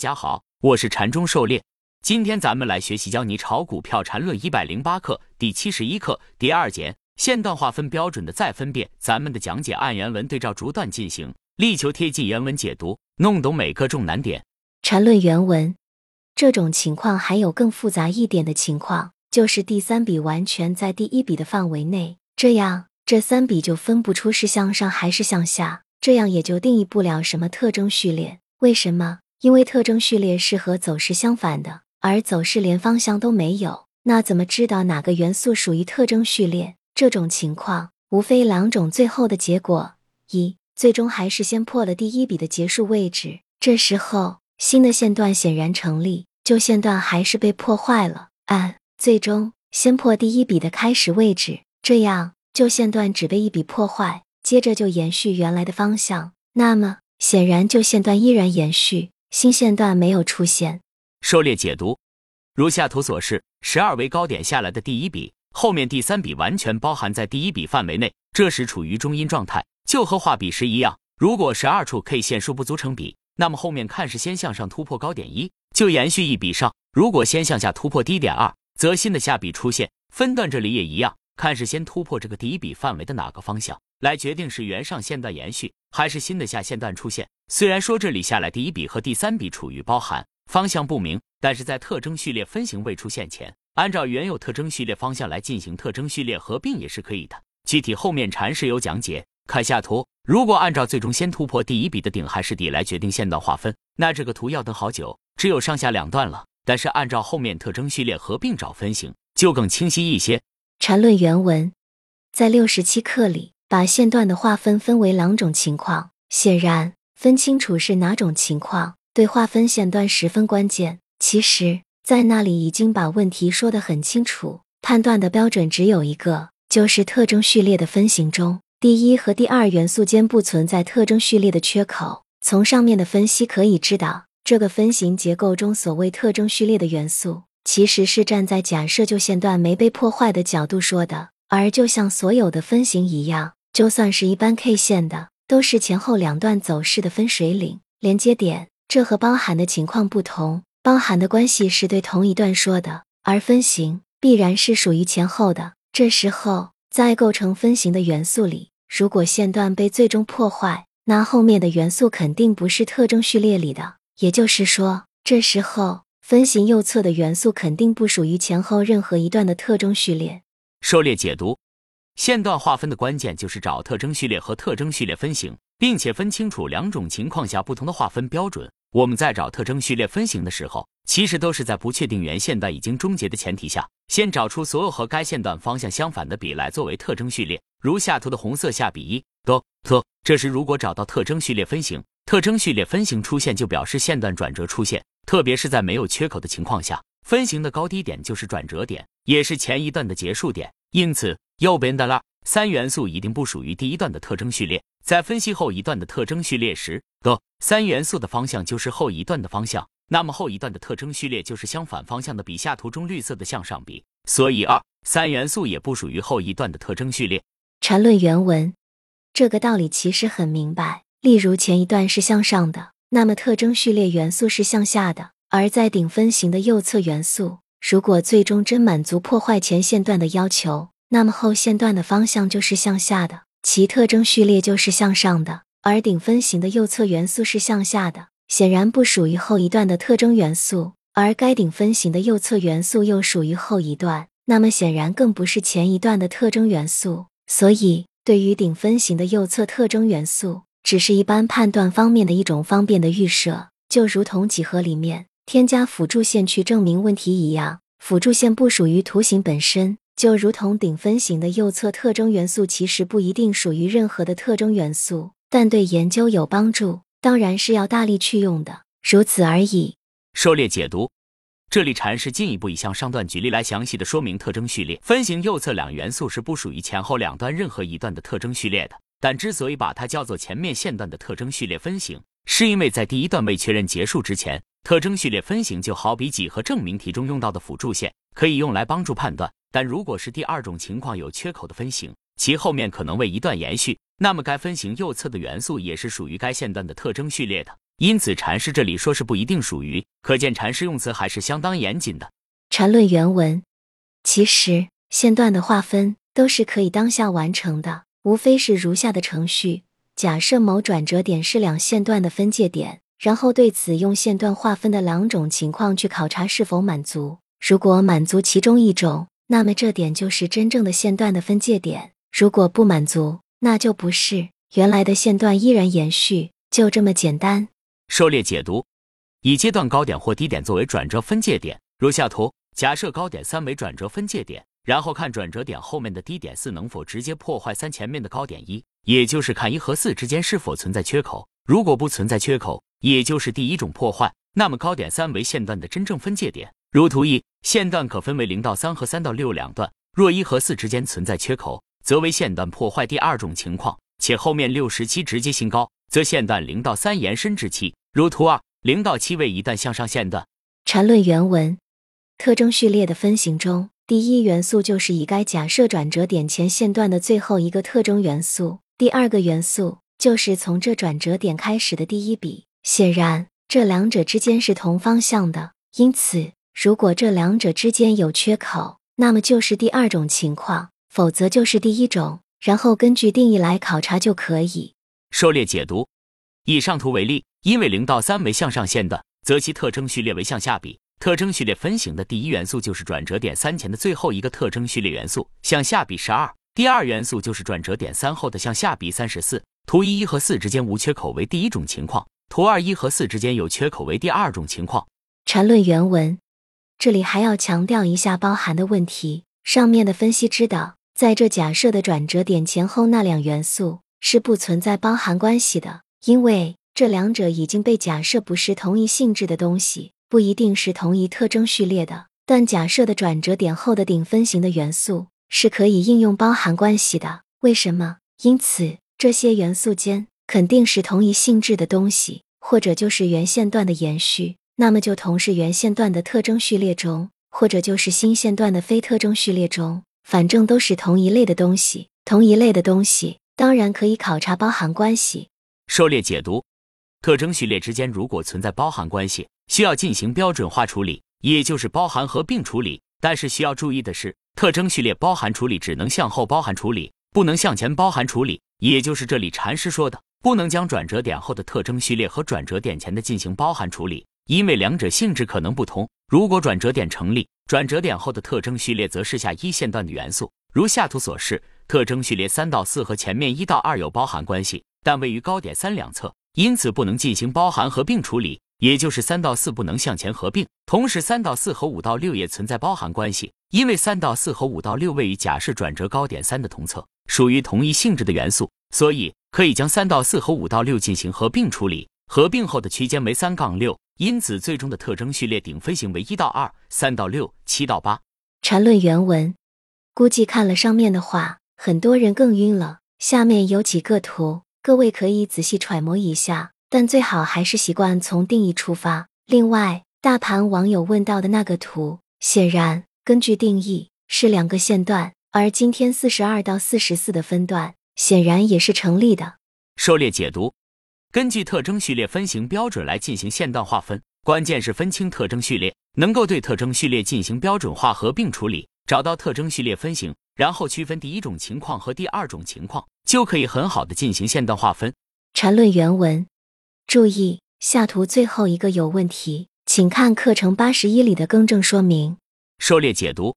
家好，我是禅中狩猎。今天咱们来学习教你炒股票禅论一百零八课第七十一课第二节线段划分标准的再分辨。咱们的讲解按原文对照逐段进行，力求贴近原文解读，弄懂每个重难点。禅论原文，这种情况还有更复杂一点的情况，就是第三笔完全在第一笔的范围内，这样这三笔就分不出是向上还是向下，这样也就定义不了什么特征序列。为什么？因为特征序列是和走势相反的，而走势连方向都没有，那怎么知道哪个元素属于特征序列？这种情况无非两种最后的结果：一，最终还是先破了第一笔的结束位置，这时候新的线段显然成立，旧线段还是被破坏了；按最终先破第一笔的开始位置，这样旧线段只被一笔破坏，接着就延续原来的方向，那么显然旧线段依然延续。新线段没有出现。狩猎解读如下图所示：十二为高点下来的第一笔，后面第三笔完全包含在第一笔范围内，这时处于中阴状态，就和画笔时一样。如果十二处 K 线数不足成比，那么后面看是先向上突破高点一，就延续一笔上；如果先向下突破低点二，则新的下笔出现。分段这里也一样，看是先突破这个第一笔范围的哪个方向，来决定是原上线段延续，还是新的下线段出现。虽然说这里下来第一笔和第三笔处于包含方向不明，但是在特征序列分型未出现前，按照原有特征序列方向来进行特征序列合并也是可以的。具体后面禅师有讲解。看下图，如果按照最终先突破第一笔的顶还是底来决定线段划分，那这个图要等好久，只有上下两段了。但是按照后面特征序列合并找分型，就更清晰一些。禅论原文在六十七课里把线段的划分分为两种情况，显然。分清楚是哪种情况，对划分线段十分关键。其实，在那里已经把问题说得很清楚，判断的标准只有一个，就是特征序列的分型中，第一和第二元素间不存在特征序列的缺口。从上面的分析可以知道，这个分型结构中所谓特征序列的元素，其实是站在假设旧线段没被破坏的角度说的。而就像所有的分型一样，就算是一般 K 线的。都是前后两段走势的分水岭连接点，这和包含的情况不同。包含的关系是对同一段说的，而分型必然是属于前后的。这时候，在构成分型的元素里，如果线段被最终破坏，那后面的元素肯定不是特征序列里的。也就是说，这时候分型右侧的元素肯定不属于前后任何一段的特征序列。狩猎解读。线段划分的关键就是找特征序列和特征序列分型，并且分清楚两种情况下不同的划分标准。我们在找特征序列分型的时候，其实都是在不确定原线段已经终结的前提下，先找出所有和该线段方向相反的笔来作为特征序列。如下图的红色下笔一个特，这时如果找到特征序列分型，特征序列分型出现就表示线段转折出现，特别是在没有缺口的情况下，分型的高低点就是转折点，也是前一段的结束点。因此。右边的二三元素一定不属于第一段的特征序列，在分析后一段的特征序列时，的三元素的方向就是后一段的方向，那么后一段的特征序列就是相反方向的比。下图中绿色的向上比，所以二三元素也不属于后一段的特征序列。缠论原文，这个道理其实很明白。例如前一段是向上的，那么特征序列元素是向下的；而在顶分型的右侧元素，如果最终真满足破坏前线段的要求。那么后线段的方向就是向下的，其特征序列就是向上的，而顶分型的右侧元素是向下的，显然不属于后一段的特征元素，而该顶分型的右侧元素又属于后一段，那么显然更不是前一段的特征元素。所以，对于顶分型的右侧特征元素，只是一般判断方面的一种方便的预设，就如同几何里面添加辅助线去证明问题一样，辅助线不属于图形本身。就如同顶分型的右侧特征元素，其实不一定属于任何的特征元素，但对研究有帮助，当然是要大力去用的，如此而已。狩猎解读，这里禅师进一步以向上段举例来详细的说明特征序列分型右侧两元素是不属于前后两段任何一段的特征序列的，但之所以把它叫做前面线段的特征序列分型，是因为在第一段未确认结束之前，特征序列分型就好比几何证明题中用到的辅助线，可以用来帮助判断。但如果是第二种情况有缺口的分型，其后面可能为一段延续，那么该分型右侧的元素也是属于该线段的特征序列的。因此阐释这里说是不一定属于，可见阐释用词还是相当严谨的。禅论原文，其实线段的划分都是可以当下完成的，无非是如下的程序：假设某转折点是两线段的分界点，然后对此用线段划分的两种情况去考察是否满足。如果满足其中一种，那么这点就是真正的线段的分界点；如果不满足，那就不是。原来的线段依然延续，就这么简单。狩猎解读：以阶段高点或低点作为转折分界点，如下图。假设高点三为转折分界点，然后看转折点后面的低点四能否直接破坏三前面的高点一，也就是看一和四之间是否存在缺口。如果不存在缺口，也就是第一种破坏，那么高点三为线段的真正分界点。如图一，线段可分为零到三和三到六两段。若一和四之间存在缺口，则为线段破坏第二种情况，且后面六十七直接新高，则线段零到三延伸至七。如图二，零到七为一段向上线段。缠论原文。特征序列的分型中，第一元素就是以该假设转折点前线段的最后一个特征元素。第二个元素就是从这转折点开始的第一笔。显然，这两者之间是同方向的。因此，如果这两者之间有缺口，那么就是第二种情况；否则就是第一种。然后根据定义来考察就可以。狩猎解读：以上图为例，因为零到三为向上线段，则其特征序列为向下比。特征序列分型的第一元素就是转折点三前的最后一个特征序列元素，向下比十二。第二元素就是转折点三后的向下比三十四。图一一和四之间无缺口为第一种情况，图二一和四之间有缺口为第二种情况。缠论原文，这里还要强调一下包含的问题。上面的分析知道，在这假设的转折点前后那两元素是不存在包含关系的，因为这两者已经被假设不是同一性质的东西。不一定是同一特征序列的，但假设的转折点后的顶分型的元素是可以应用包含关系的。为什么？因此这些元素间肯定是同一性质的东西，或者就是原线段的延续，那么就同是原线段的特征序列中，或者就是新线段的非特征序列中，反正都是同一类的东西。同一类的东西当然可以考察包含关系。狩猎解读：特征序列之间如果存在包含关系。需要进行标准化处理，也就是包含合并处理。但是需要注意的是，特征序列包含处理只能向后包含处理，不能向前包含处理。也就是这里禅师说的，不能将转折点后的特征序列和转折点前的进行包含处理，因为两者性质可能不同。如果转折点成立，转折点后的特征序列则是下一线段的元素，如下图所示，特征序列三到四和前面一到二有包含关系，但位于高点三两侧，因此不能进行包含合并处理。也就是三到四不能向前合并，同时三到四和五到六也存在包含关系，因为三到四和五到六位于假设转折高点三的同侧，属于同一性质的元素，所以可以将三到四和五到六进行合并处理。合并后的区间为三杠六，因此最终的特征序列顶分型为一到二、三到六、七到八。缠论原文，估计看了上面的话，很多人更晕了。下面有几个图，各位可以仔细揣摩一下。但最好还是习惯从定义出发。另外，大盘网友问到的那个图，显然根据定义是两个线段，而今天四十二到四十四的分段显然也是成立的。狩猎解读：根据特征序列分型标准来进行线段划分，关键是分清特征序列，能够对特征序列进行标准化合并处理，找到特征序列分型，然后区分第一种情况和第二种情况，就可以很好的进行线段划分。缠论原文。注意下图最后一个有问题，请看课程八十一里的更正说明。狩猎解读，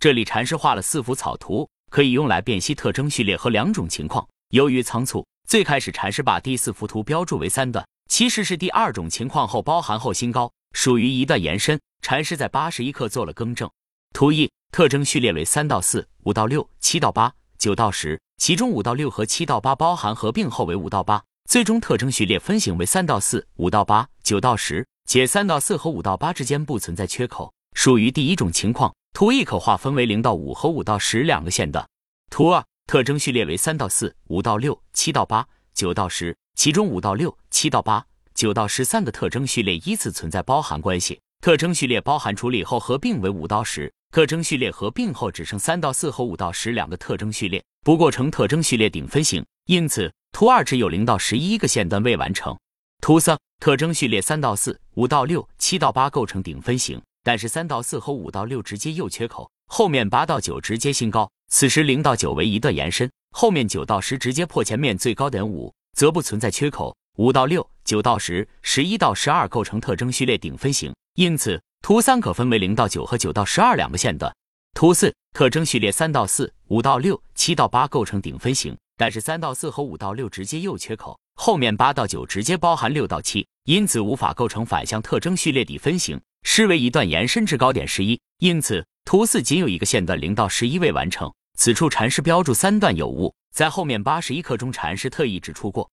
这里禅师画了四幅草图，可以用来辨析特征序列和两种情况。由于仓促，最开始禅师把第四幅图标注为三段，其实是第二种情况后包含后新高，属于一段延伸。禅师在八十一课做了更正。图一，特征序列为三到四、五到六、七到八、九到十，其中五到六和七到八包含合并后为五到八。最终特征序列分型为三到四、五到八、九到十，且三到四和五到八之间不存在缺口，属于第一种情况。图一可划分为零到五和五到十两个线段。图二特征序列为三到四、五到六、七到八、九到十，其中五到六、七到八、九到十三个特征序列依次存在包含关系。特征序列包含处理后合并为五到十，特征序列合并后只剩三到四和五到十两个特征序列，不构成特征序列顶分型，因此。图二只有零到十一个线段未完成。图三特征序列三到四、五到六、七到八构成顶分型，但是三到四和五到六直接右缺口，后面八到九直接新高。此时零到九为一段延伸，后面九到十直接破前面最高点五，则不存在缺口。五到六、九到十、十一到十二构成特征序列顶分型，因此图三可分为零到九和九到十二两个线段。图四特征序列三到四、五到六、七到八构成顶分型，但是三到四和五到六直接右缺口，后面八到九直接包含六到七，因此无法构成反向特征序列底分型，视为一段延伸至高点十一。因此图四仅有一个线段零到十一未完成。此处禅师标注三段有误，在后面八十一课中禅师特意指出过，